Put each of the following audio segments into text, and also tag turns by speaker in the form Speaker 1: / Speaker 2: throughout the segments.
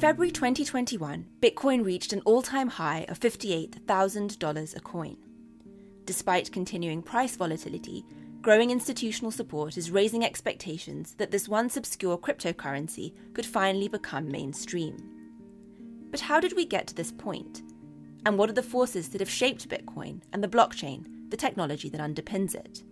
Speaker 1: February 2021, Bitcoin reached an all time high of $58,000 a coin. Despite continuing price volatility, growing institutional support is raising expectations that this once obscure cryptocurrency could finally become mainstream. But how did we get to this point? And what are the forces that have shaped Bitcoin and the blockchain, the technology that underpins it?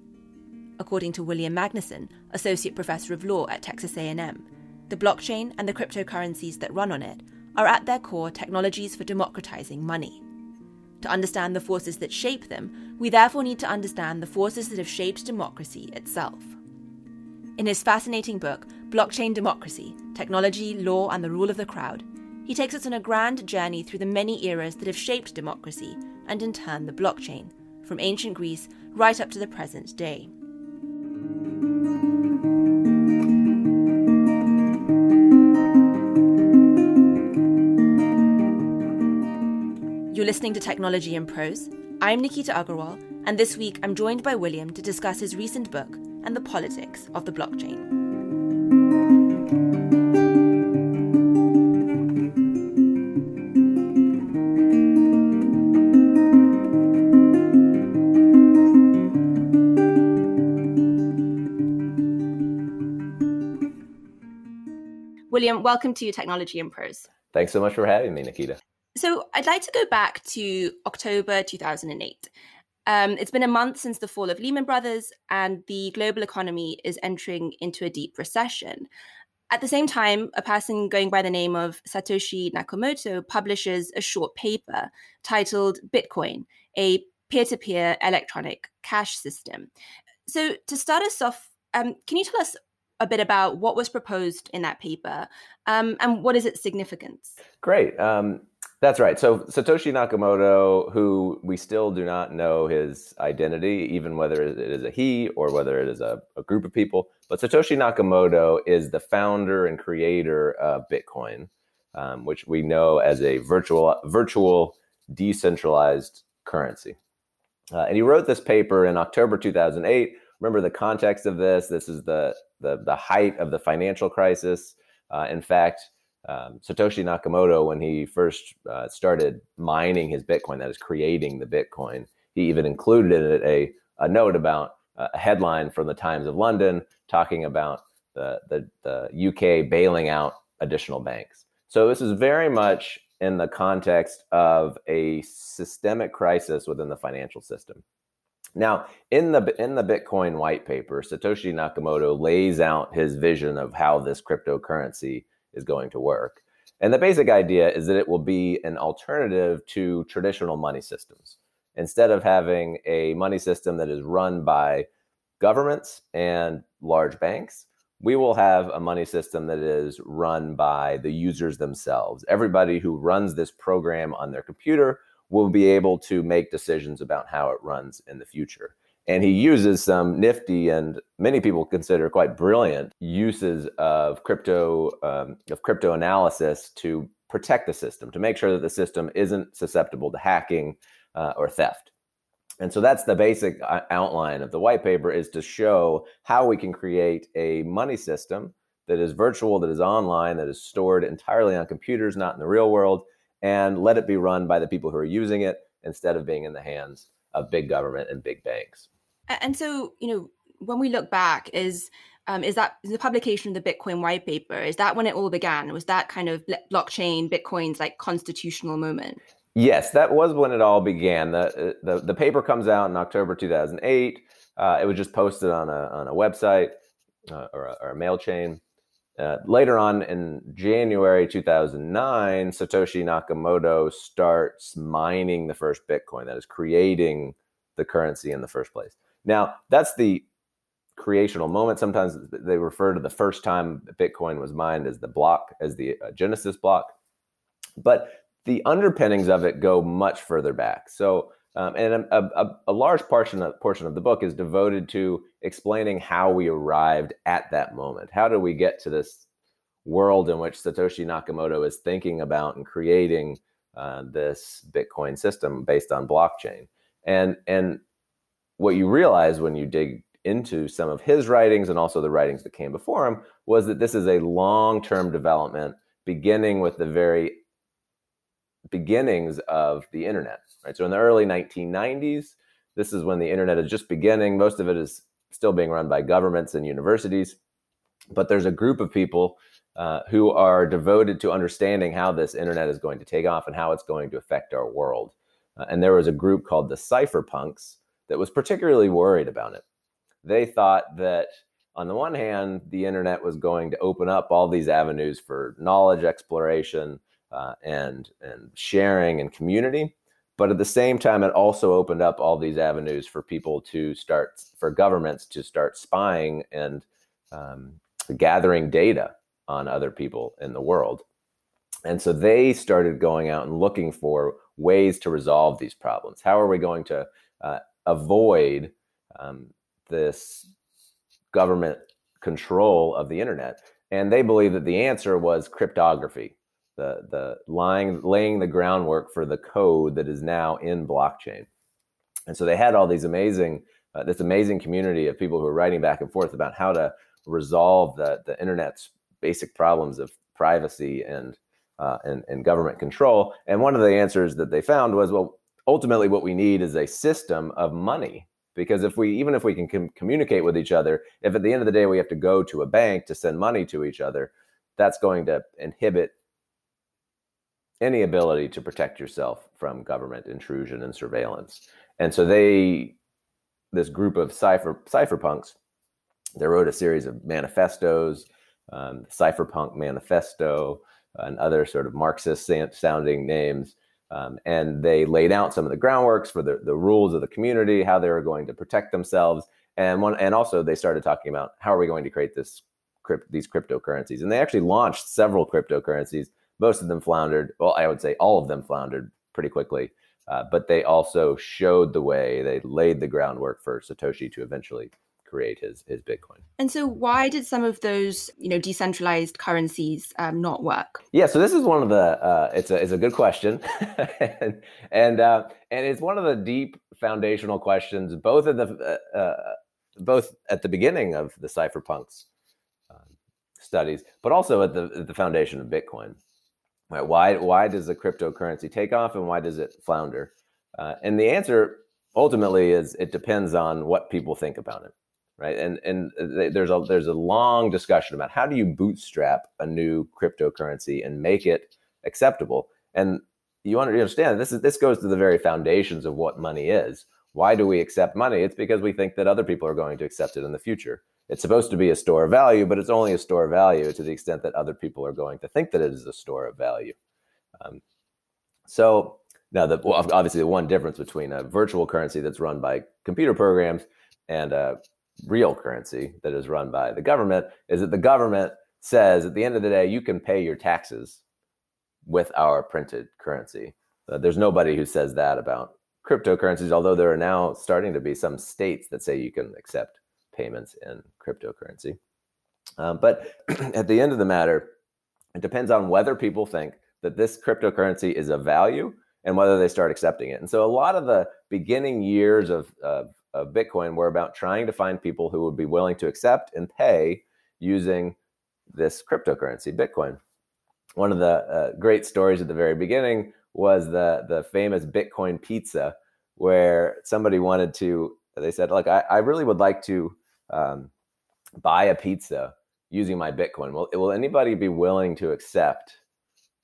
Speaker 1: According to William Magnuson, associate professor of law at Texas A&M, the blockchain and the cryptocurrencies that run on it are at their core technologies for democratizing money. To understand the forces that shape them, we therefore need to understand the forces that have shaped democracy itself. In his fascinating book, Blockchain Democracy Technology, Law, and the Rule of the Crowd, he takes us on a grand journey through the many eras that have shaped democracy and in turn the blockchain, from ancient Greece right up to the present day. You're listening to Technology in Prose. I'm Nikita Agarwal, and this week I'm joined by William to discuss his recent book and the politics of the blockchain. William, welcome to Technology in Prose.
Speaker 2: Thanks so much for having me, Nikita.
Speaker 1: So, I'd like to go back to October 2008. Um, it's been a month since the fall of Lehman Brothers, and the global economy is entering into a deep recession. At the same time, a person going by the name of Satoshi Nakamoto publishes a short paper titled Bitcoin, a peer to peer electronic cash system. So, to start us off, um, can you tell us a bit about what was proposed in that paper um, and what is its significance?
Speaker 2: Great. Um, that's right. So Satoshi Nakamoto, who we still do not know his identity, even whether it is a he or whether it is a, a group of people, but Satoshi Nakamoto is the founder and creator of Bitcoin, um, which we know as a virtual virtual decentralized currency. Uh, and he wrote this paper in October 2008. Remember the context of this. This is the the, the height of the financial crisis. Uh, in fact, um, Satoshi Nakamoto, when he first uh, started mining his Bitcoin, that is creating the Bitcoin, he even included in it a, a note about uh, a headline from the Times of London talking about the, the, the UK bailing out additional banks. So this is very much in the context of a systemic crisis within the financial system. Now, in the in the Bitcoin white paper, Satoshi Nakamoto lays out his vision of how this cryptocurrency is going to work. And the basic idea is that it will be an alternative to traditional money systems. Instead of having a money system that is run by governments and large banks, we will have a money system that is run by the users themselves. Everybody who runs this program on their computer will be able to make decisions about how it runs in the future and he uses some nifty and many people consider quite brilliant uses of crypto um, of crypto analysis to protect the system to make sure that the system isn't susceptible to hacking uh, or theft. And so that's the basic uh, outline of the white paper is to show how we can create a money system that is virtual that is online that is stored entirely on computers not in the real world and let it be run by the people who are using it instead of being in the hands of big government and big banks
Speaker 1: and so, you know, when we look back, is um, is that the publication of the Bitcoin white paper? Is that when it all began? Was that kind of blockchain, Bitcoin's like constitutional moment?
Speaker 2: Yes, that was when it all began. the the, the paper comes out in October 2008. Uh, it was just posted on a on a website uh, or, a, or, a, mail chain. Uh, later on in January 2009, Satoshi Nakamoto starts mining the first Bitcoin, that is creating the currency in the first place. Now, that's the creational moment. Sometimes they refer to the first time Bitcoin was mined as the block, as the uh, Genesis block. But the underpinnings of it go much further back. So, um, and a, a, a, large portion of, portion of the book is devoted to explaining how we arrived at that moment. How do we get to this world in which Satoshi Nakamoto is thinking about and creating uh, this Bitcoin system based on blockchain? And and what you realize when you dig into some of his writings and also the writings that came before him was that this is a long-term development beginning with the very beginnings of the internet. Right. So in the early 1990s, this is when the internet is just beginning. Most of it is still being run by governments and universities, but there's a group of people uh, who are devoted to understanding how this internet is going to take off and how it's going to affect our world. Uh, and there was a group called the cypherpunks that was particularly worried about it. They thought that on the one hand, the internet was going to open up all these avenues for knowledge exploration uh, and and sharing and community, but at the same time, it also opened up all these avenues for people to start for governments to start spying and um, gathering data on other people in the world. And so they started going out and looking for ways to resolve these problems. How are we going to uh, avoid um, this government control of the internet. And they believe that the answer was cryptography, the, the lying, laying the groundwork for the code that is now in blockchain. And so they had all these amazing, uh, this amazing community of people who were writing back and forth about how to resolve the, the internet's basic problems of privacy and, uh, and, and government control. And one of the answers that they found was, well, ultimately what we need is a system of money because if we even if we can com- communicate with each other if at the end of the day we have to go to a bank to send money to each other that's going to inhibit any ability to protect yourself from government intrusion and surveillance. And so they this group of cipher cypherpunks they wrote a series of manifestos um, cypherpunk manifesto and other sort of marxist sounding names um, and they laid out some of the groundworks for the, the rules of the community, how they were going to protect themselves. And one, and also they started talking about how are we going to create this crypt, these cryptocurrencies. And they actually launched several cryptocurrencies. Most of them floundered. Well, I would say all of them floundered pretty quickly. Uh, but they also showed the way. They laid the groundwork for Satoshi to eventually create his his Bitcoin.
Speaker 1: And so, why did some of those you know decentralized currencies um, not work?
Speaker 2: Yeah, so this is one of the uh, it's a it's a good question, and and, uh, and it's one of the deep foundational questions, both at the uh, uh both at the beginning of the cypherpunks um, studies, but also at the at the foundation of Bitcoin. Right? Why why does the cryptocurrency take off, and why does it flounder? Uh, and the answer ultimately is it depends on what people think about it right? And and there's a there's a long discussion about how do you bootstrap a new cryptocurrency and make it acceptable. And you understand this is this goes to the very foundations of what money is. Why do we accept money? It's because we think that other people are going to accept it in the future. It's supposed to be a store of value, but it's only a store of value to the extent that other people are going to think that it is a store of value. Um, so now, the, well, obviously, the one difference between a virtual currency that's run by computer programs and a real currency that is run by the government is that the government says at the end of the day you can pay your taxes with our printed currency. Uh, there's nobody who says that about cryptocurrencies, although there are now starting to be some states that say you can accept payments in cryptocurrency. Um, but at the end of the matter, it depends on whether people think that this cryptocurrency is a value and whether they start accepting it. And so a lot of the beginning years of, of of Bitcoin were about trying to find people who would be willing to accept and pay using this cryptocurrency, Bitcoin. One of the uh, great stories at the very beginning was the the famous Bitcoin pizza, where somebody wanted to. They said, "Look, I, I really would like to um, buy a pizza using my Bitcoin. Will will anybody be willing to accept?"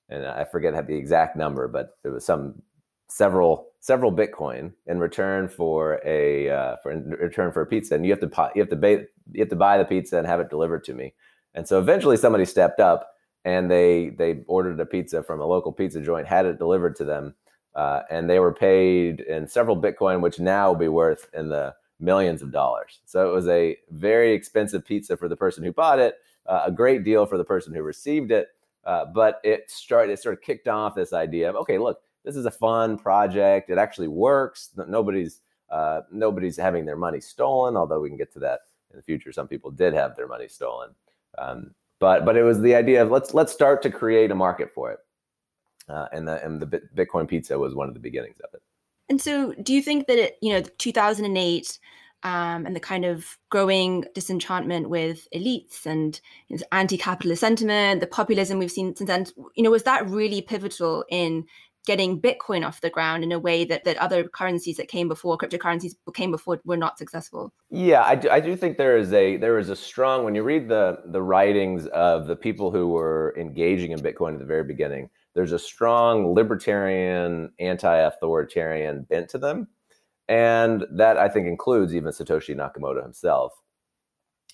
Speaker 2: And I forget the exact number, but it was some several several Bitcoin in return for a uh, for in return for a pizza, and you have to you have to buy you have to buy the pizza and have it delivered to me. And so eventually somebody stepped up and they they ordered a pizza from a local pizza joint, had it delivered to them, uh, and they were paid in several Bitcoin, which now will be worth in the millions of dollars. So it was a very expensive pizza for the person who bought it, uh, a great deal for the person who received it. Uh, but it started it sort of kicked off this idea of okay, look, this is a fun project. It actually works. Nobody's uh, nobody's having their money stolen. Although we can get to that in the future. Some people did have their money stolen. Um, but but it was the idea of let's let's start to create a market for it. Uh, and the and the Bitcoin pizza was one of the beginnings of it.
Speaker 1: And so, do you think that it, you know, 2008, um, and the kind of growing disenchantment with elites and you know, anti-capitalist sentiment, the populism we've seen since then, you know, was that really pivotal in getting Bitcoin off the ground in a way that, that other currencies that came before, cryptocurrencies came before, were not successful?
Speaker 2: Yeah, I do, I do think there is a there is a strong when you read the the writings of the people who were engaging in Bitcoin at the very beginning. There's a strong libertarian, anti-authoritarian bent to them and that I think includes even Satoshi Nakamoto himself.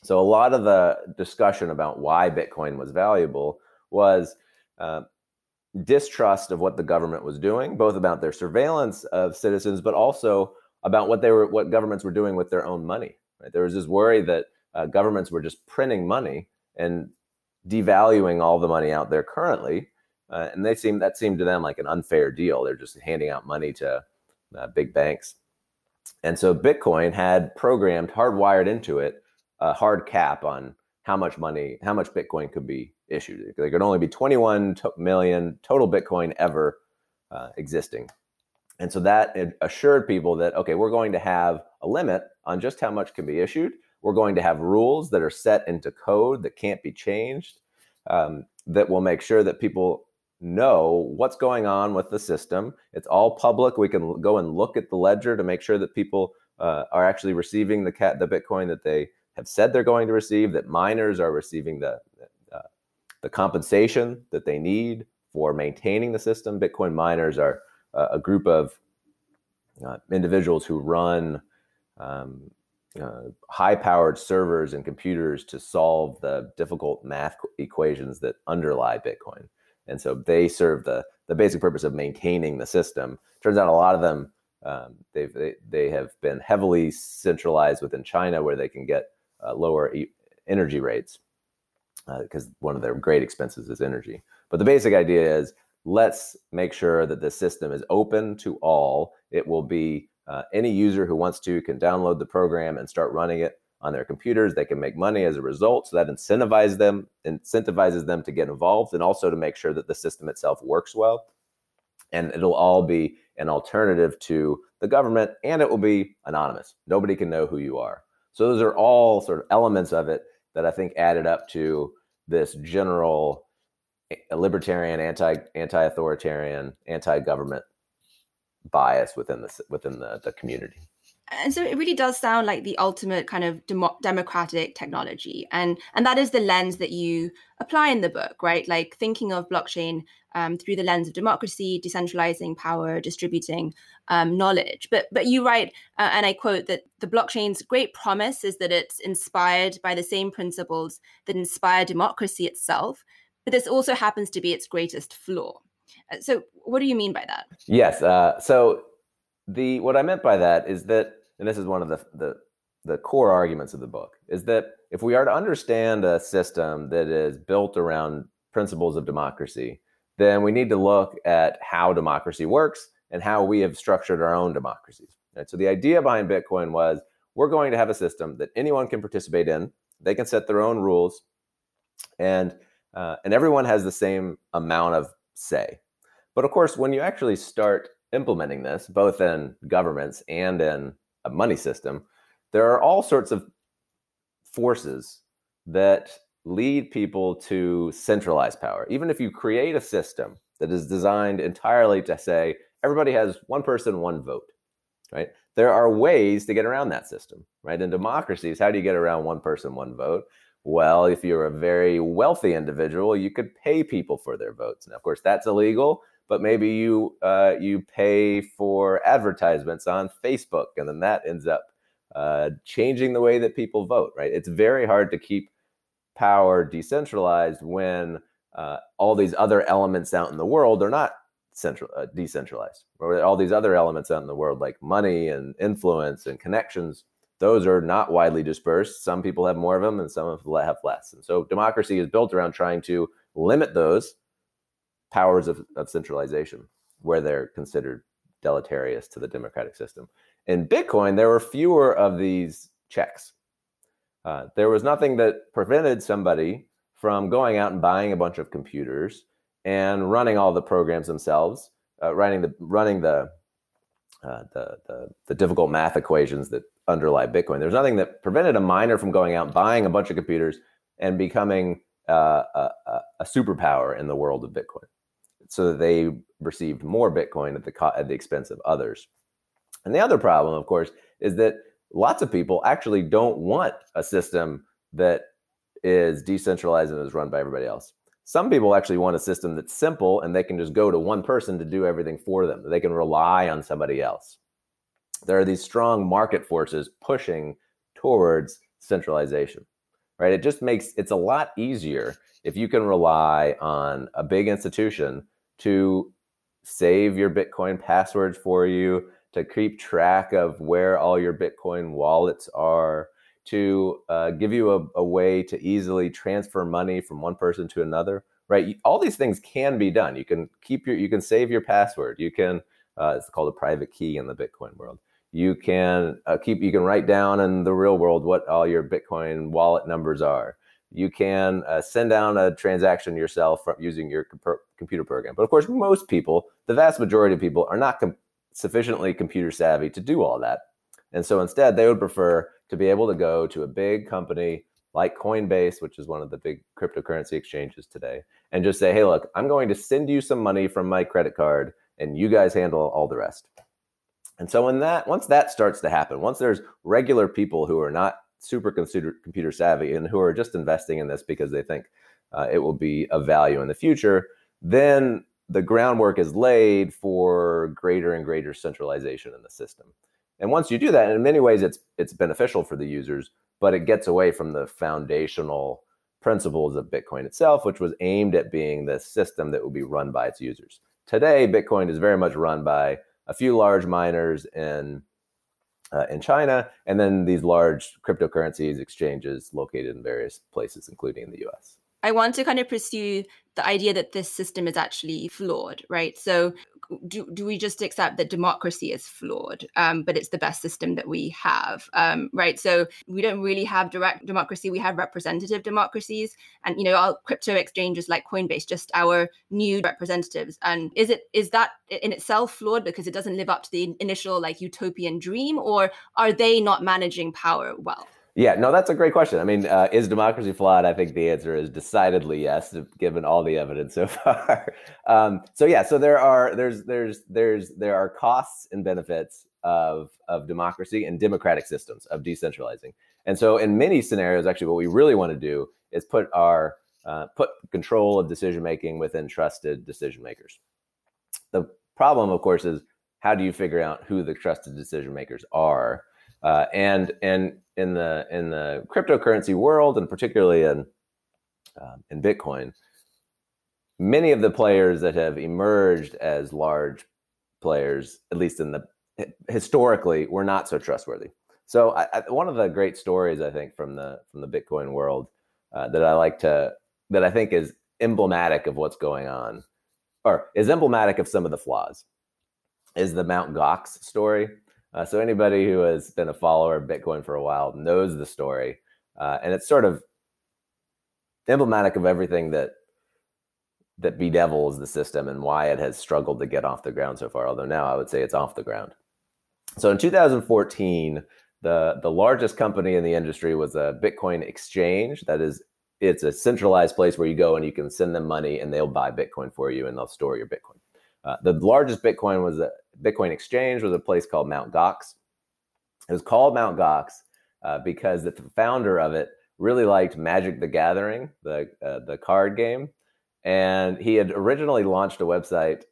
Speaker 2: So a lot of the discussion about why Bitcoin was valuable was uh, distrust of what the government was doing, both about their surveillance of citizens, but also about what they were, what governments were doing with their own money. Right? There was this worry that uh, governments were just printing money and devaluing all the money out there currently, uh, and they seemed that seemed to them like an unfair deal. They're just handing out money to uh, big banks. And so Bitcoin had programmed, hardwired into it, a hard cap on how much money, how much Bitcoin could be issued. There could only be 21 to- million total Bitcoin ever uh, existing. And so that assured people that, okay, we're going to have a limit on just how much can be issued. We're going to have rules that are set into code that can't be changed, um, that will make sure that people know what's going on with the system. It's all public. We can go and look at the ledger to make sure that people uh, are actually receiving the cat the Bitcoin that they have said they're going to receive. That miners are receiving the uh, the compensation that they need for maintaining the system. Bitcoin miners are uh, a group of uh, individuals who run. Um, uh, high-powered servers and computers to solve the difficult math equations that underlie Bitcoin and so they serve the the basic purpose of maintaining the system. Turns out a lot of them um, they've they, they have been heavily centralized within China, where they can get uh, lower e- energy rates because uh, one of their great expenses is energy. But the basic idea is let's make sure that the system is open to all. It will be uh, any user who wants to can download the program and start running it on their computers. They can make money as a result. So that incentivizes them, incentivizes them to get involved and also to make sure that the system itself works well. And it'll all be an alternative to the government and it will be anonymous. Nobody can know who you are. So those are all sort of elements of it that I think added up to this general eh, libertarian, anti anti-authoritarian, anti-government bias within the within the, the community.
Speaker 1: And so it really does sound like the ultimate kind of demo- democratic technology. And and that is the lens that you apply in the book right? Like thinking of blockchain um, through the lens of democracy decentralizing power distributing um, knowledge. But but you write uh, and i quote that the blockchain's great promise is that it's inspired by the same principles that inspire democracy itself but this also happens to be its greatest flaw. Uh, so what do you mean by that?
Speaker 2: Yes uh, so the what i meant by that is that and this is one of the, the the core arguments of the book is that if we are to understand a system that is built around principles of democracy, then we need to look at how democracy works and how we have structured our own democracies. So the idea behind Bitcoin was we're going to have a system that anyone can participate in. They can set their own rules, and uh, and everyone has the same amount of say. But of course, when you actually start implementing this, both in governments and in a money system, there are all sorts of forces that lead people to centralize power. Even if you create a system that is designed entirely to say everybody has one person, one vote, right? There are ways to get around that system, right? In democracies, how do you get around one person, one vote? Well, if you're a very wealthy individual, you could pay people for their votes. Now, of course, that's illegal, but maybe you uh, you pay for advertisements on Facebook, and then that ends up uh, changing the way that people vote. Right? It's very hard to keep power decentralized when uh, all these other elements out in the world are not central uh, decentralized. Or all these other elements out in the world, like money and influence and connections, those are not widely dispersed. Some people have more of them, and some have less. And so democracy is built around trying to limit those powers of, of centralization where they're considered deleterious to the democratic system. In Bitcoin, there were fewer of these checks. Uh, there was nothing that prevented somebody from going out and buying a bunch of computers and running all the programs themselves, uh, running the running the, uh, the, the the difficult math equations that underlie Bitcoin. There's nothing that prevented a miner from going out buying a bunch of computers and becoming uh, a, a, superpower in the world of Bitcoin, so that they received more Bitcoin at the co- at the expense of others. And the other problem, of course, is that lots of people actually don't want a system that is decentralized and is run by everybody else. Some people actually want a system that's simple and they can just go to one person to do everything for them. They can rely on somebody else. There are these strong market forces pushing towards centralization. Right? It just makes it's a lot easier if you can rely on a big institution to save your Bitcoin passwords for you, to keep track of where all your Bitcoin wallets are, to uh, give you a, a, way to easily transfer money from one person to another. Right, all these things can be done. You can keep your, you can save your password. You can, uh, it's called a private key in the Bitcoin world. You can uh, keep, you can write down in the real world what all your Bitcoin wallet numbers are. You can uh, send down a transaction yourself from using your comp- computer program. But of course, most people, the vast majority of people, are not sufficiently computer savvy to do all that. And so instead, they would prefer to be able to go to a big company like Coinbase, which is one of the big cryptocurrency exchanges today, and just say, hey, look, I'm going to send you some money from my credit card and you guys handle all the rest. And so when that once that starts to happen, once there's regular people who are not super computer savvy and who are just investing in this because they think uh, it will be of value in the future, then the groundwork is laid for greater and greater centralization in the system. And once you do that, in many ways, it's it's beneficial for the users, but it gets away from the foundational principles of Bitcoin itself, which was aimed at being the system that would be run by its users. Today, Bitcoin is very much run by a few large miners in uh, in China, and then these large cryptocurrencies exchanges located in various places, including in the U.S.
Speaker 1: I want to kind of pursue the idea that this system is actually flawed, right? So, do, do we just accept that democracy is flawed, um, but it's the best system that we have, um, right? So, we don't really have direct democracy. We have representative democracies, and you know, our crypto exchanges like Coinbase, just our new representatives. And is it is that in itself flawed because it doesn't live up to the initial like utopian dream, or are they not managing power well?
Speaker 2: Yeah, no, that's a great question. I mean, uh, is democracy flawed? I think the answer is decidedly yes, given all the evidence so far. um, so yeah, so there are there's there's there's there are costs and benefits of of democracy and democratic systems of decentralizing. And so in many scenarios, actually, what we really want to do is put our uh, put control of decision making within trusted decision makers. The problem, of course, is how do you figure out who the trusted decision makers are? Uh, and and in the in the cryptocurrency world, and particularly in um, in Bitcoin, many of the players that have emerged as large players, at least in the historically, were not so trustworthy. So I, I, one of the great stories I think from the from the Bitcoin world uh, that I like to that I think is emblematic of what's going on, or is emblematic of some of the flaws, is the Mount Gox story. Uh, so anybody who has been a follower of Bitcoin for a while knows the story, uh, and it's sort of emblematic of everything that that bedevils the system and why it has struggled to get off the ground so far. Although now I would say it's off the ground. So in 2014, the the largest company in the industry was a Bitcoin exchange. That is, it's a centralized place where you go and you can send them money and they'll buy Bitcoin for you and they'll store your Bitcoin. Uh, the largest Bitcoin was Bitcoin exchange was a place called Mount Gox. It was called Mount Gox uh, because the founder of it really liked Magic the Gathering, the uh, the card game, and he had originally launched a website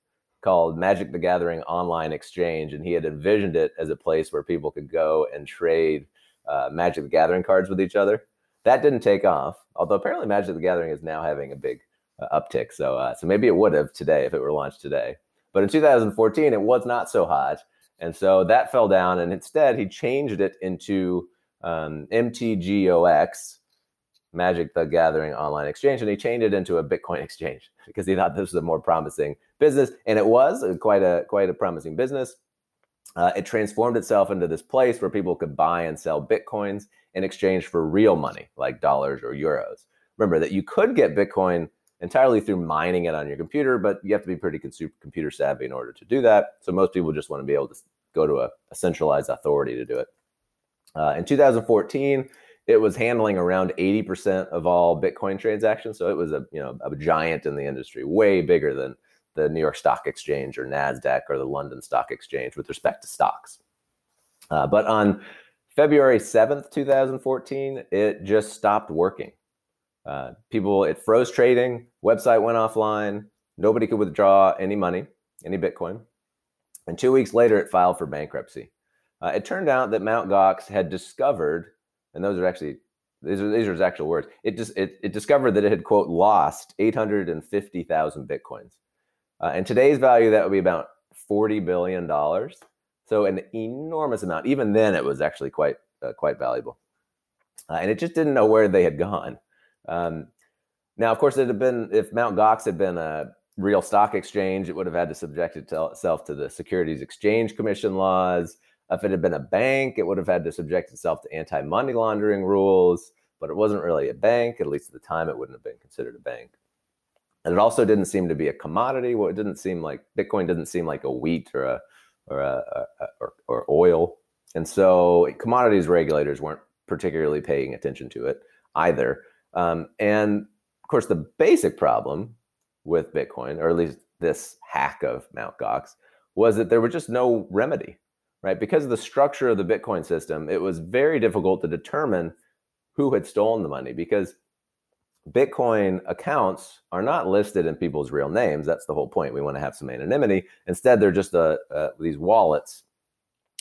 Speaker 2: called Magic the Gathering Online Exchange, and he had envisioned it as a place where people could go and trade uh, Magic the Gathering cards with each other. That didn't take off, although apparently Magic the Gathering is now having a big uh, uptick. So, uh, so maybe it would have today if it were launched today. But in 2014, it was not so hot. And so that fell down. And instead, he changed it into um, MTGOX, Magic the Gathering Online Exchange. And he changed it into a Bitcoin exchange because he thought this was a more promising business. And it was quite a, quite a promising business. Uh, it transformed itself into this place where people could buy and sell Bitcoins in exchange for real money, like dollars or euros. Remember that you could get Bitcoin entirely through mining it on your computer, but you have to be pretty computer savvy in order to do that. So most people just want to be able to go to a, a centralized authority to do it. Uh, in 2014, it was handling around 80% of all Bitcoin transactions. So it was a you know a giant in the industry, way bigger than the New York Stock Exchange or Nasdaq or the London Stock Exchange with respect to stocks. Uh, but on February 7th, 2014, it just stopped working. Uh, people, it froze trading, website went offline, nobody could withdraw any money, any Bitcoin. And two weeks later, it filed for bankruptcy. Uh, it turned out that Mt. Gox had discovered, and those are actually these are these are his actual words. It just it, it discovered that it had quote lost 850,000 bitcoins. Uh, and today's value that would be about 40 billion dollars. So an enormous amount. Even then, it was actually quite uh, quite valuable. Uh, and it just didn't know where they had gone. Um, now, of course, it had been if Mount Gox had been a real stock exchange, it would have had to subject itself to the Securities Exchange Commission laws. If it had been a bank, it would have had to subject itself to anti money laundering rules. But it wasn't really a bank. At least at the time, it wouldn't have been considered a bank. And it also didn't seem to be a commodity. Well, it didn't seem like Bitcoin didn't seem like a wheat or a or a, a or, or oil. And so commodities regulators weren't particularly paying attention to it either. Um, and of course, the basic problem with Bitcoin, or at least this hack of Mt. Gox, was that there was just no remedy, right? Because of the structure of the Bitcoin system, it was very difficult to determine who had stolen the money because Bitcoin accounts are not listed in people's real names. That's the whole point. We want to have some anonymity. Instead, they're just a, a, these wallets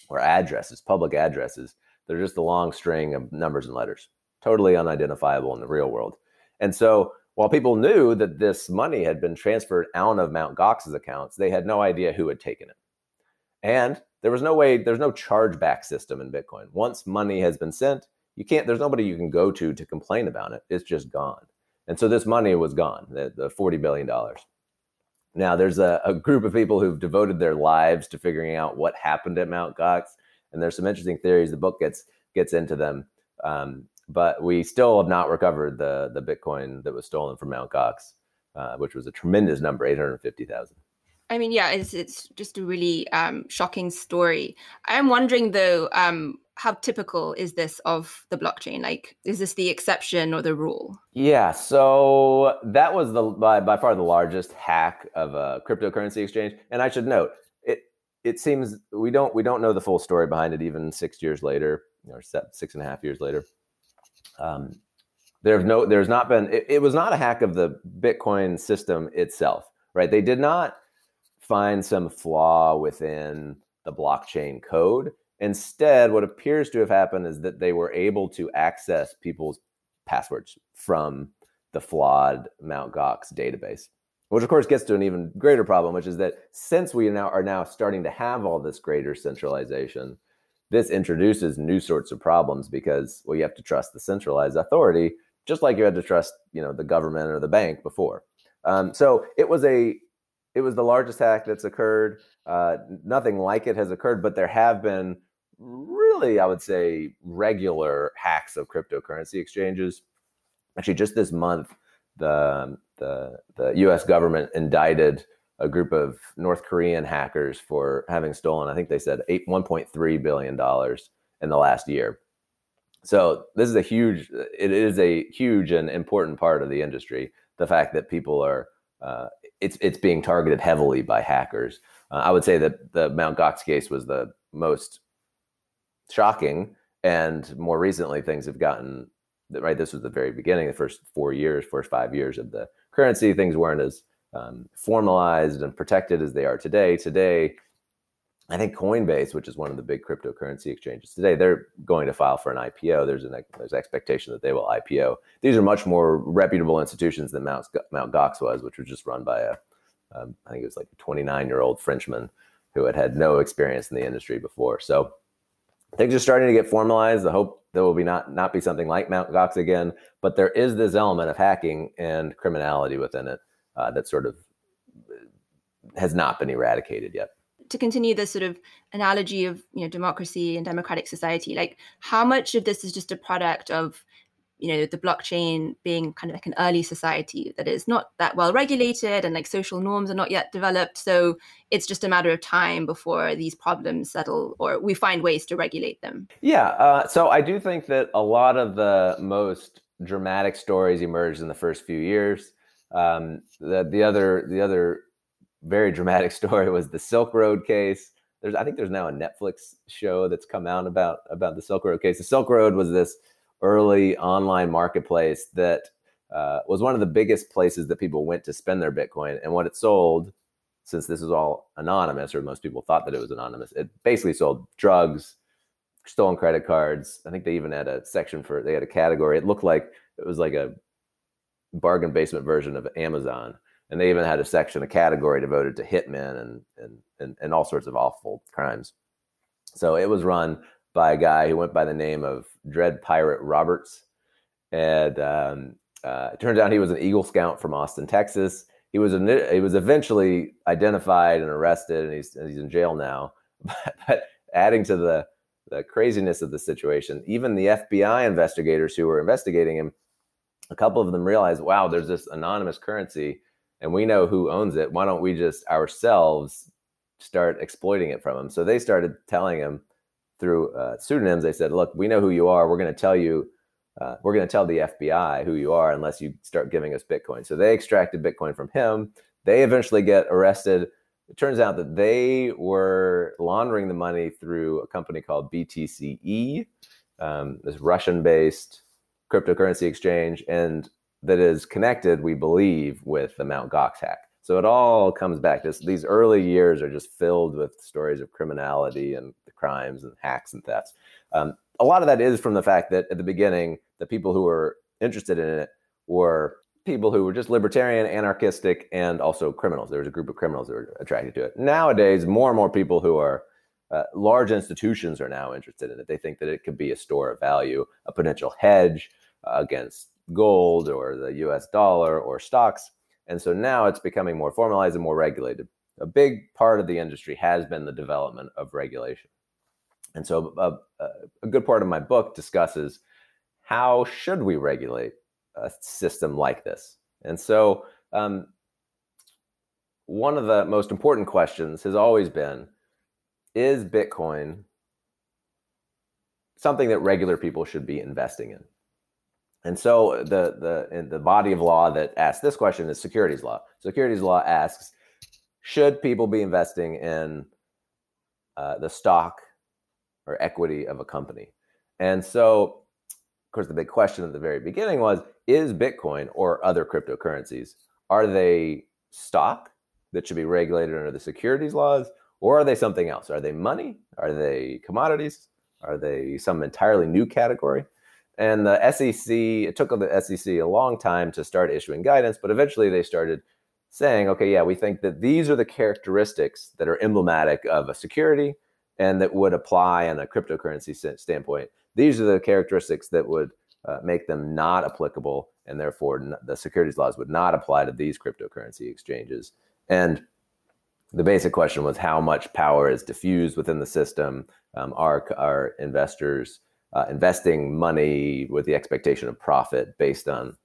Speaker 2: or addresses, public addresses. They're just a long string of numbers and letters, totally unidentifiable in the real world. And so while people knew that this money had been transferred out of Mount Gox's accounts, they had no idea who had taken it. And there was no way, there's no chargeback system in Bitcoin. Once money has been sent, you can't, there's nobody you can go to to complain about it. It's just gone. And so this money was gone, the, the $40 billion. Now, there's a, a, group of people who've devoted their lives to figuring out what happened at Mount Gox. And there's some interesting theories. The book gets gets into them. Um, but we still have not recovered the the Bitcoin that was stolen from Mt. Gox, uh, which was a tremendous number, eight hundred fifty thousand.
Speaker 1: I mean, yeah, it's it's just a really um, shocking story. I'm wondering though, um, how typical is this of the blockchain? Like, is this the exception or the rule?
Speaker 2: Yeah, so that was the by, by far the largest hack of a cryptocurrency exchange, and I should note it. It seems we don't we don't know the full story behind it, even six years later, or six and a half years later. Um, there's no, there's not been. It, it was not a hack of the Bitcoin system itself, right? They did not find some flaw within the blockchain code. Instead, what appears to have happened is that they were able to access people's passwords from the flawed Mt. Gox database, which of course gets to an even greater problem, which is that since we now are now starting to have all this greater centralization, this introduces new sorts of problems because well you have to trust the centralized authority just like you had to trust you know the government or the bank before. Um, so it was a it was the largest hack that's occurred. Uh, nothing like it has occurred but there have been really i would say regular hacks of cryptocurrency exchanges. Actually just this month the the, the us government indicted a group of North Korean hackers for having stolen, I think they said eight, $1.3 billion in the last year. So this is a huge, it is a huge and important part of the industry. The fact that people are, uh, it's it's being targeted heavily by hackers. Uh, I would say that the Mount Gox case was the most shocking, and more recently things have gotten right. This was the very beginning, the first four years, first five years of the currency. Things weren't as um, formalized and protected as they are today. Today, I think Coinbase, which is one of the big cryptocurrency exchanges today, they're going to file for an IPO. There's an there's expectation that they will IPO. These are much more reputable institutions than Mount, Mount Gox was, which was just run by a um, I think it was like a 29 year old Frenchman who had had no experience in the industry before. So things are starting to get formalized. I hope there will be not not be something like Mount Gox again, but there is this element of hacking and criminality within it uh, that sort of has not been eradicated yet.
Speaker 1: To continue this sort of analogy of you know democracy and democratic society, like how much of this is just a product of you know the blockchain being kind of like an early society that is not that well regulated and like social norms are not yet developed so it's just a matter of time before these problems settle or we find ways to regulate them
Speaker 2: yeah uh, so i do think that a lot of the most dramatic stories emerged in the first few years um, the, the other the other very dramatic story was the silk road case there's i think there's now a netflix show that's come out about about the silk road case the silk road was this early online marketplace that uh, was one of the biggest places that people went to spend their Bitcoin. And what it sold, since this is all anonymous, or most people thought that it was anonymous, it basically sold drugs, stolen credit cards. I think they even had a section for they had a category. It looked like it was like a bargain basement version of Amazon. And they even had a section, a category devoted to hitmen and and and, and all sorts of awful crimes. So it was run by a guy who went by the name of Dread Pirate Roberts. And um, uh, it turns out he was an Eagle Scout from Austin, Texas. He was he was eventually identified and arrested, and he's he's in jail now. But, but adding to the the craziness of the situation, even the FBI investigators who were investigating him, a couple of them realized, wow, there's this anonymous currency, and we know who owns it. Why don't we just ourselves start exploiting it from him? So they started telling him through uh, pseudonyms. They said, "Look, we know who you are. We're going to tell you. Uh, we're going to tell the FBI who you are unless you start giving us Bitcoin." So they extracted Bitcoin from him. They eventually get arrested. It turns out that they were laundering the money through a company called BTCE, um, this Russian-based cryptocurrency exchange, and that is connected, we believe, with the Mt. Gox hack. So it all comes back. This, these early years are just filled with stories of criminality and the crimes and hacks and thefts. Um, a lot of that is from the fact that at the beginning, the people who were interested in it were people who were just libertarian, anarchistic, and also criminals. There was a group of criminals that were attracted to it. Nowadays, more and more people who are uh, large institutions are now interested in it. They think that it could be a store of value, a potential hedge against gold or the US dollar or stocks. And so now it's becoming more formalized and more regulated. A big part of the industry has been the development of regulation. And so a, uh, uh, a good part of my book discusses how should we regulate a system like this? And so um, one of the most important questions has always been, is Bitcoin something that regular people should be investing in? And so the the the body of law that asks this question is securities law. Securities law asks, should people be investing in uh, the stock or equity of a company. And so, of course, the big question at the very beginning was is Bitcoin or other cryptocurrencies, are they stock that should be regulated under the securities laws, or are they something else? Are they money? Are they commodities? Are they some entirely new category? And the SEC, it took the SEC a long time to start issuing guidance, but eventually they started saying, okay, yeah, we think that these are the characteristics that are emblematic of a security and that would apply on a cryptocurrency standpoint. These are the characteristics that would uh, make them not applicable, and therefore n- the securities laws would not apply to these cryptocurrency exchanges. And the basic question was how much power is diffused within the system? Um, are, are investors uh, investing money with the expectation of profit based on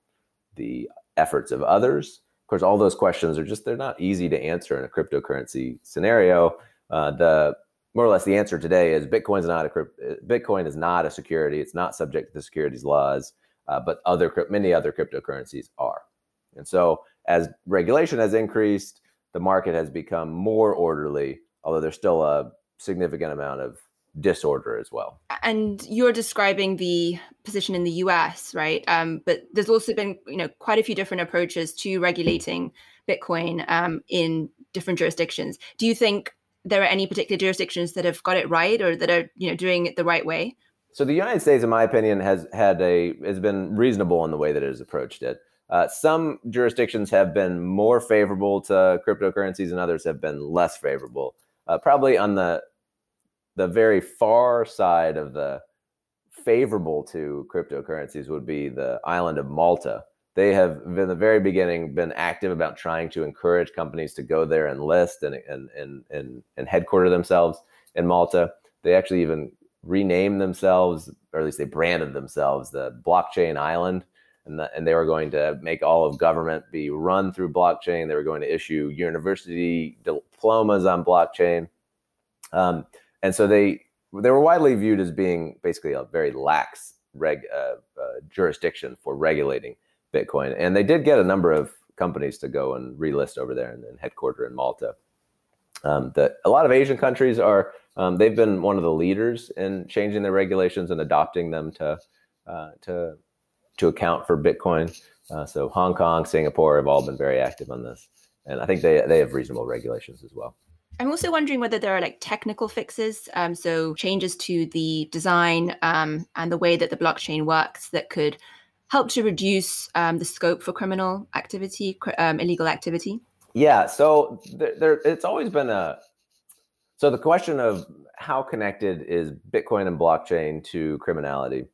Speaker 2: the efforts of others? Of course, all those questions are just, they're not easy to answer in a cryptocurrency scenario. Uh, the more or less the answer today is Bitcoin's not a Bitcoin is not a security. It's not subject to the securities laws, uh, but other many other cryptocurrencies are. And so as regulation has increased, the market has become more orderly, although there's still a significant amount of disorder as well.
Speaker 1: And you're describing the position in the US, right? Um, but there's also been, you know, quite a few different approaches to regulating Bitcoin um, in different jurisdictions. Do you think there are any particular jurisdictions that have got it right or that are you know doing it the right way?
Speaker 2: So the United States, in my opinion, has had a has been reasonable in the way that it has approached it. Uh, some jurisdictions have been more favorable to cryptocurrencies, and others have been less favorable. Uh, probably on the the very far side of the favorable to cryptocurrencies would be the island of Malta, they have in the very beginning been active about trying to encourage companies to go there and list and and and and, and headquarter themselves in Malta. They actually even rename themselves, or at least they branded themselves, the blockchain island. And, the, and they were going to make all of government be run through blockchain. They were going to issue university diplomas on blockchain. Um, and so they they were widely viewed as being basically a very lax reg, uh, uh, jurisdiction for regulating Bitcoin. And they did get a number of companies to go and relist over there and, and headquarter in Malta. Um, that a lot of Asian countries are um, they've been one of the leaders in changing their regulations and adopting them to uh, to to account for Bitcoin. Uh, so Hong Kong, Singapore have all been very active on this, and I think they they have reasonable regulations as well.
Speaker 1: I'm also wondering whether there are like technical fixes, um, so changes to the design um, and the way that the blockchain works that could help to reduce um, the scope for criminal activity, um, illegal activity.
Speaker 2: Yeah, so there, there, it's always been a so the question of how connected is Bitcoin and blockchain to criminality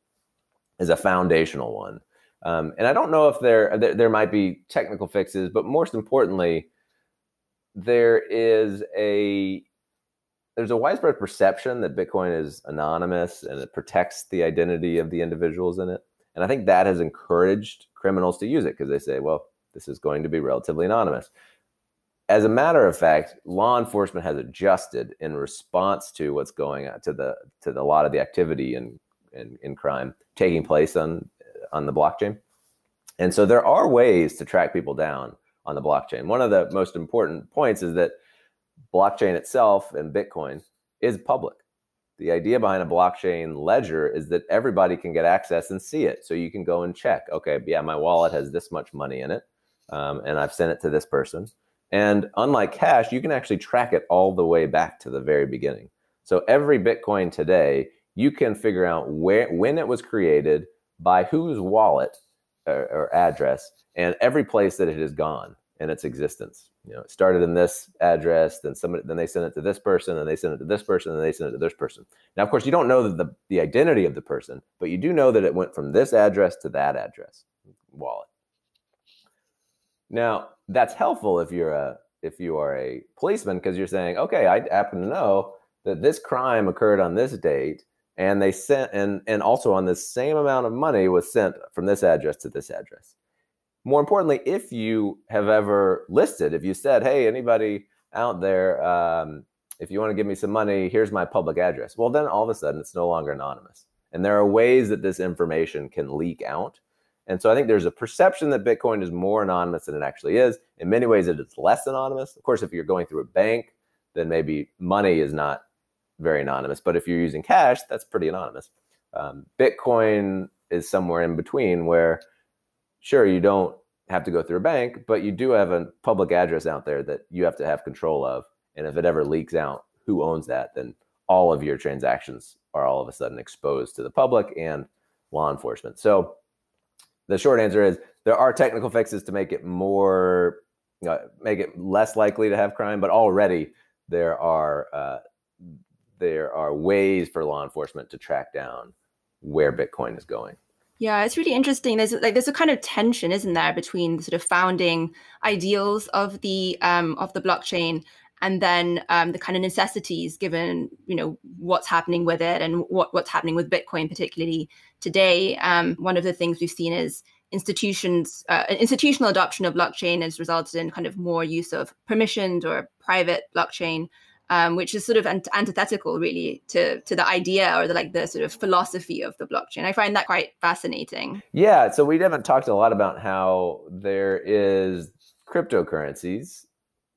Speaker 2: is a foundational one. Um, and I don't know if there, there, there might be technical fixes, but most importantly, there is a there's a widespread perception that Bitcoin is anonymous and it protects the identity of the individuals in it. And I think that has encouraged criminals to use it because they say, well, this is going to be relatively anonymous as a matter of fact, law enforcement has adjusted in response to what's going on to the to the, a lot of the activity in, in, in crime taking place on on the blockchain. And so there are ways to track people down on the blockchain. One of the most important points is that blockchain itself and Bitcoin is public. The idea behind a blockchain ledger is that everybody can get access and see it. So you can go and check, okay, yeah, my wallet has this much money in it, um, and I've sent it to this person and unlike cash, you can actually track it all the way back to the very beginning. So every Bitcoin today, you can figure out where when it was created, by whose wallet or, or address, and every place that it has gone in its existence. You know, it started in this address, then somebody, then they sent it to this person, and they sent it to this person, and they sent it to this person. Now, of course, you don't know the the identity of the person, but you do know that it went from this address to that address wallet. Now, that's helpful if you're a if you are a policeman because you're saying, okay, I happen to know that this crime occurred on this date, and they sent and and also on the same amount of money was sent from this address to this address. More importantly, if you have ever listed, if you said, hey, anybody out there, um, if you want to give me some money, here's my public address. Well, then all of a sudden it's no longer anonymous. And there are ways that this information can leak out and so I think there's a perception that Bitcoin is more anonymous than it actually is. In many ways, it is less anonymous. Of course, if you're going through a bank, then maybe money is not very anonymous. But if you're using cash, that's pretty anonymous. Um, Bitcoin is somewhere in between where, sure, you don't have to go through a bank, but you do have a public address out there that you have to have control of. And if it ever leaks out who owns that, then all of your transactions are all of a sudden exposed to the public and law enforcement. So the short answer is there are technical fixes to make it more, uh, make it less likely to have crime, but already there are uh, there are ways for law enforcement to track down where Bitcoin is going.
Speaker 1: Yeah, it's really interesting. There's like there's a kind of tension, isn't there, between the sort of founding ideals of the um, of the blockchain and then um, the kind of necessities given you know what's happening with it and what what's happening with Bitcoin, particularly today. Um, one of the things we've seen is institutions uh, institutional adoption of blockchain has resulted in kind of more use of permissioned or private blockchain um, which is sort of ant- antithetical really to to the idea or the like the sort of philosophy of the blockchain i find that quite fascinating
Speaker 2: yeah so we haven't talked a lot about how there is cryptocurrencies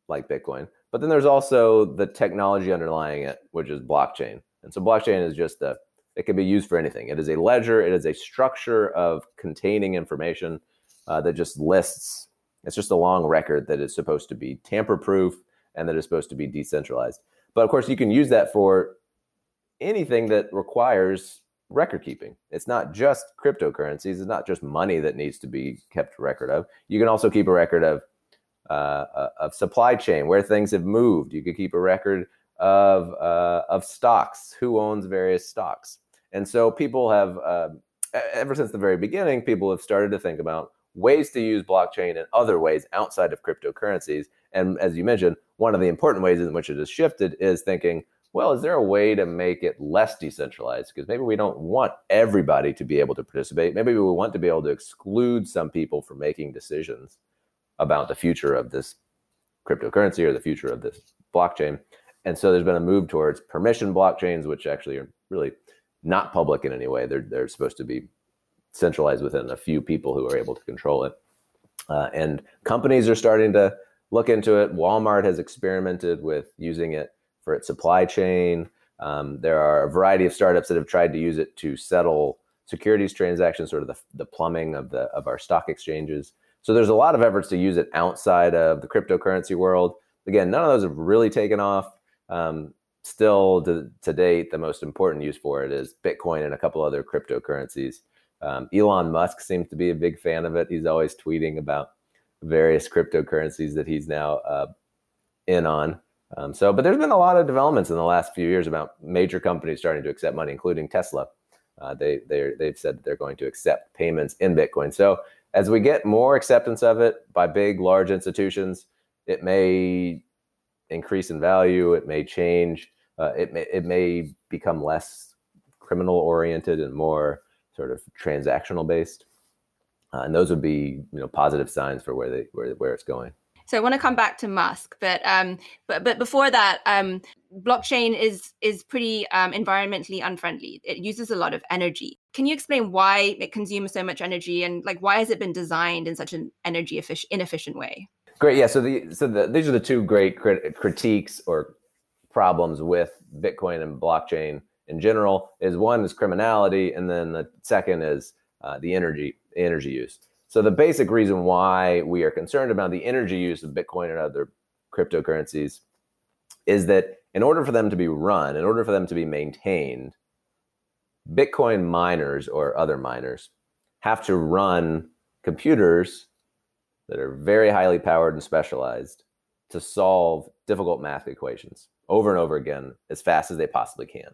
Speaker 2: like bitcoin but then there's also the technology underlying it which is blockchain and so blockchain is just the it can be used for anything. It is a ledger. It is a structure of containing information uh, that just lists. It's just a long record that is supposed to be tamper proof and that is supposed to be decentralized. But of course, you can use that for anything that requires record keeping. It's not just cryptocurrencies. It's not just money that needs to be kept record of. You can also keep a record of uh, uh of supply chain where things have moved. You could keep a record of uh, of stocks. Who owns various stocks? And so people have, uh, ever since the very beginning, people have started to think about ways to use blockchain in other ways outside of cryptocurrencies. And as you mentioned, one of the important ways in which it has shifted is thinking, well, is there a way to make it less decentralized? Because maybe we don't want everybody to be able to participate. Maybe we want to be able to exclude some people from making decisions about the future of this cryptocurrency or the future of this blockchain. And so there's been a move towards permission blockchains, which actually are really not public in any way. They're, they're supposed to be centralized within a few people who are able to control it. Uh, and companies are starting to look into it. Walmart has experimented with using it for its supply chain. Um, there are a variety of startups that have tried to use it to settle securities transactions, sort of the, the plumbing of the of our stock exchanges. So there's a lot of efforts to use it outside of the cryptocurrency world. Again, none of those have really taken off. Um, still, to, to, date, the most important use for it is Bitcoin and a couple other cryptocurrencies. Um, Elon Musk seems to be a big fan of it. He's always tweeting about various cryptocurrencies that he's now uh, in on. Um, so, but there's been a lot of developments in the last few years about major companies starting to accept money, including Tesla. Uh, they they they've said that they're going to accept payments in Bitcoin. So, as we get more acceptance of it by big, large institutions, it may increase in value. It may change. Uh, it may it may become less criminal oriented and more sort of transactional based. Uh, and those would be you know positive signs for where they where where it's going.
Speaker 1: So I want to come back to Musk, but um, but but before that, um, blockchain is is pretty um, environmentally unfriendly. It uses a lot of energy. Can you explain why it consumes so much energy and like why has it been designed in such an energy efficient, inefficient way?
Speaker 2: Great, yeah. So the so the, these are the two great crit- critiques or problems with Bitcoin and blockchain in general. Is one is criminality, and then the second is uh, the energy energy use. So the basic reason why we are concerned about the energy use of Bitcoin and other cryptocurrencies is that in order for them to be run, in order for them to be maintained, Bitcoin miners or other miners have to run computers that are very highly powered and specialized to solve difficult math equations over and over again as fast as they possibly can.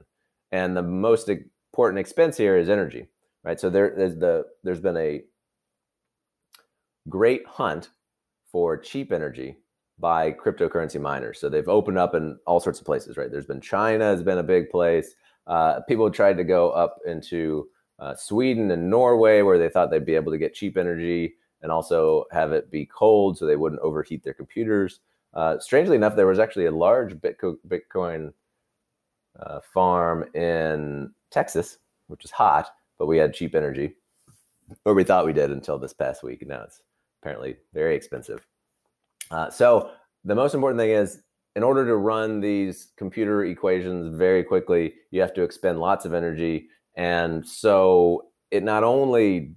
Speaker 2: And the most important expense here is energy, right? So there, there's the there's been a great hunt for cheap energy by cryptocurrency miners. So they've opened up in all sorts of places, right? There's been China has been a big place. Uh, people tried to go up into uh, Sweden and Norway where they thought they'd be able to get cheap energy and also have it be cold so they wouldn't overheat their computers. Uh, strangely enough, there was actually a large Bitcoin, uh, farm in Texas, which is hot, but we had cheap energy, or we thought we did until this past week. And Now it's apparently very expensive. Uh, so the most important thing is in order to run these computer equations very quickly, you have to expend lots of energy. And so it not only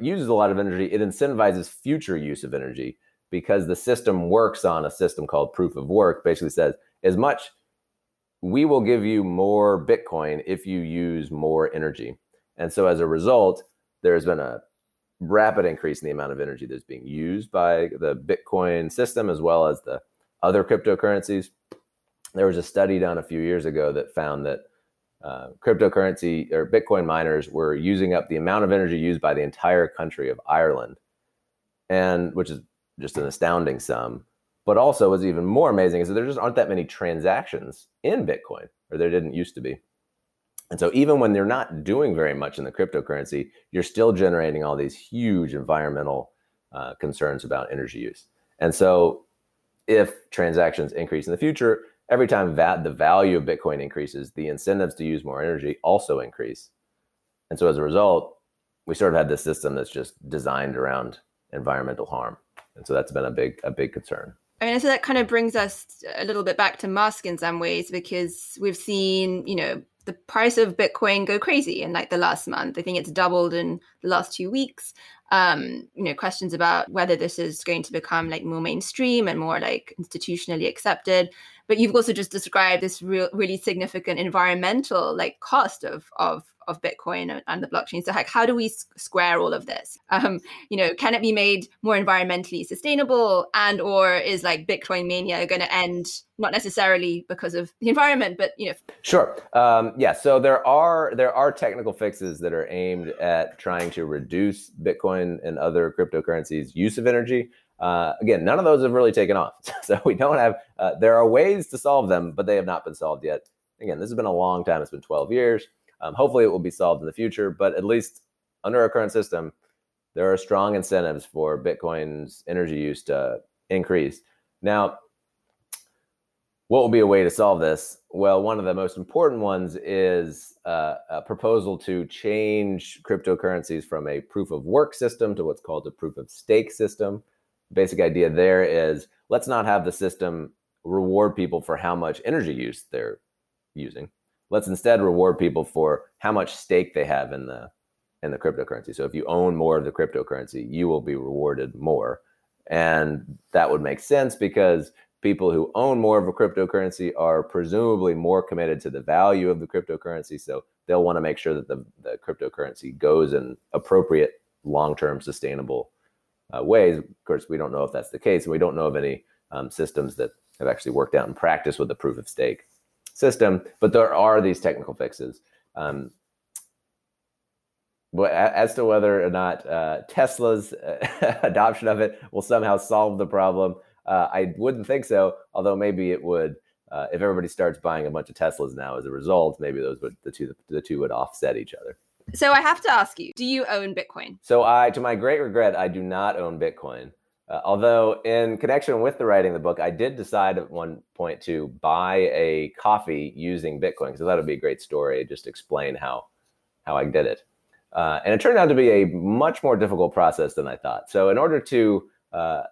Speaker 2: uses a lot of energy, it incentivizes future use of energy because the system works on a system called proof of work, basically says as much we will give you more Bitcoin if you use more energy. And so as a result, there's been a rapid increase in the amount of energy that's being used by the Bitcoin system as well as the other cryptocurrencies. There was a study done a few years ago that found that uh, cryptocurrency or Bitcoin miners were using up the amount of energy used by the entire country of Ireland, and which is just an astounding sum. But also, what's even more amazing is that there just aren't that many transactions in Bitcoin, or there didn't used to be. And so even when they're not doing very much in the cryptocurrency, you're still generating all these huge environmental uh, concerns about energy use. And so if transactions increase in the future, every time va- the value of Bitcoin increases, the incentives to use more energy also increase. And so as a result, we sort of had this system that's just designed around environmental harm. And so that's been a big a big concern.
Speaker 1: I mean, so that kind of brings us a little bit back to Musk in some ways because we've seen, you know, the price of Bitcoin go crazy in like the last month. I think it's doubled in the last two weeks. Um, you know, questions about whether this is going to become like more mainstream and more like institutionally accepted. But you've also just described this real, really significant environmental like cost of of of Bitcoin and the blockchain. So, like, how do we square all of this? Um, you know, can it be made more environmentally sustainable, and or is like Bitcoin mania going to end not necessarily because of the environment, but you know?
Speaker 2: Sure. Um, yeah. So there are there are technical fixes that are aimed at trying to reduce Bitcoin and other cryptocurrencies' use of energy. Uh, again, none of those have really taken off. so we don't have, uh, there are ways to solve them, but they have not been solved yet. Again, this has been a long time. It's been 12 years. Um, hopefully, it will be solved in the future, but at least under our current system, there are strong incentives for Bitcoin's energy use to increase. Now, what will be a way to solve this? Well, one of the most important ones is uh, a proposal to change cryptocurrencies from a proof of work system to what's called a proof of stake system. Basic idea there is let's not have the system reward people for how much energy use they're using. Let's instead reward people for how much stake they have in the in the cryptocurrency. So if you own more of the cryptocurrency, you will be rewarded more. And that would make sense because people who own more of a cryptocurrency are presumably more committed to the value of the cryptocurrency. So they'll want to make sure that the, the cryptocurrency goes in appropriate, long term, sustainable uh, ways. Of course, we don't know if that's the case. And we don't know of any um, systems that have actually worked out in practice with the proof of stake system. But there are these technical fixes. Um, but as to whether or not uh, Tesla's adoption of it will somehow solve the problem, uh, I wouldn't think so. Although maybe it would. Uh, if everybody starts buying a bunch of Teslas now as a result, maybe those would the two the two would offset each other.
Speaker 1: So I have to ask you: Do you own Bitcoin?
Speaker 2: So I, to my great regret, I do not own Bitcoin. Uh, although, in connection with the writing of the book, I did decide at one point to buy a coffee using Bitcoin because that would be a great story. Just explain how how I did it, uh, and it turned out to be a much more difficult process than I thought. So, in order to uh,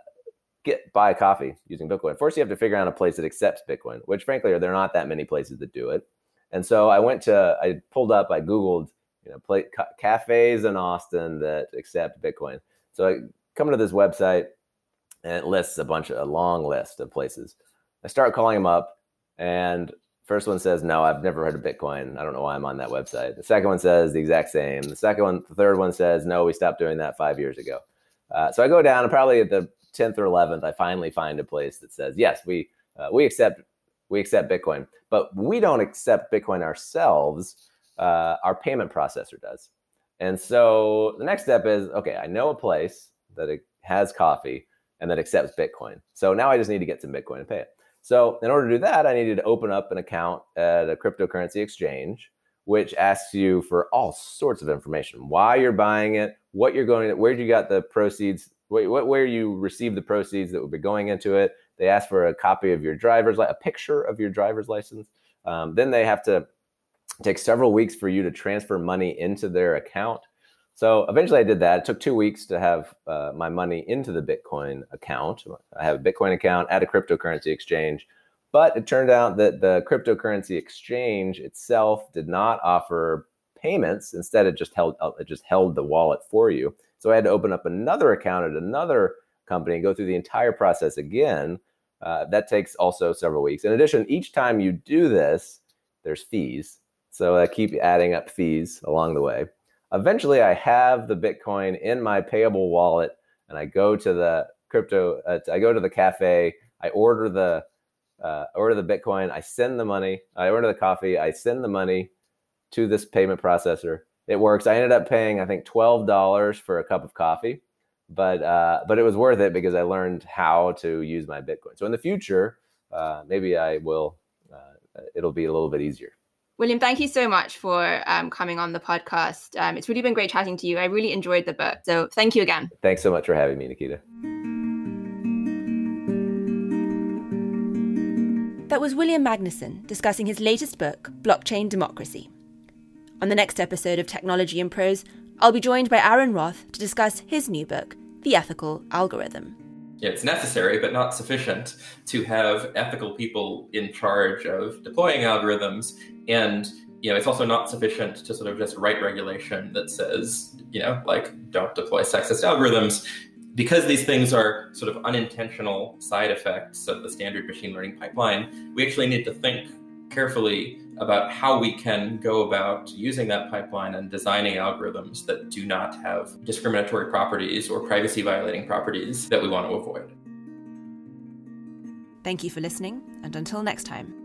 Speaker 2: get buy a coffee using Bitcoin. First, you have to figure out a place that accepts Bitcoin, which frankly, there are not that many places that do it. And so I went to, I pulled up, I Googled, you know, play, ca- cafes in Austin that accept Bitcoin. So I come to this website and it lists a bunch of, a long list of places. I start calling them up and first one says, no, I've never heard of Bitcoin. I don't know why I'm on that website. The second one says the exact same. The second one, the third one says, no, we stopped doing that five years ago. Uh, so I go down and probably at the 10th or 11th, I finally find a place that says, yes, we uh, we accept we accept Bitcoin, but we don't accept Bitcoin ourselves. Uh, our payment processor does. And so the next step is, okay, I know a place that has coffee and that accepts Bitcoin. So now I just need to get some Bitcoin and pay it. So in order to do that, I needed to open up an account at a cryptocurrency exchange, which asks you for all sorts of information: why you're buying it, what you're going, where you got the proceeds where, you receive the proceeds that would be going into it. They ask for a copy of your driver's a picture of your driver's license. Um, then they have to take several weeks for you to transfer money into their account. So eventually I did that. It took two weeks to have uh, my money into the Bitcoin account. I have a Bitcoin account at a cryptocurrency exchange. But it turned out that the cryptocurrency exchange itself did not offer payments. Instead, it just held it just held the wallet for you. So I had to open up another account at another company and go through the entire process again. Uh, that takes also several weeks. In addition, each time you do this, there's fees. So I keep adding up fees along the way. Eventually, I have the Bitcoin in my payable wallet, and I go to the crypto. Uh, I go to the cafe. I order the uh, order the Bitcoin. I send the money. I order the coffee. I send the money to this payment processor it works. I ended up paying I think twelve dollars for a cup of coffee, but uh, but it was worth it because I learned how to use my Bitcoin. So in the future, uh, maybe I will. Uh, it'll be a little bit easier.
Speaker 1: William, thank you so much for um, coming on the podcast. Um, it's really been great chatting to you. I really enjoyed the book. So thank you again.
Speaker 2: Thanks so much for having me, Nikita.
Speaker 1: That was William Magnuson discussing his latest book, Blockchain Democracy. On the next episode of Technology in Prose, I'll be joined by Aaron Roth to discuss his new book, The Ethical Algorithm.
Speaker 3: It's necessary, but not sufficient, to have ethical people in charge of deploying algorithms. And you know, it's also not sufficient to sort of just write regulation that says, you know, like don't deploy sexist algorithms because these things are sort of unintentional side effects of the standard machine learning pipeline, we actually need to think carefully about how we can go about using that pipeline and designing algorithms that do not have discriminatory properties or privacy violating properties that we want to avoid.
Speaker 1: Thank you for listening, and until next time.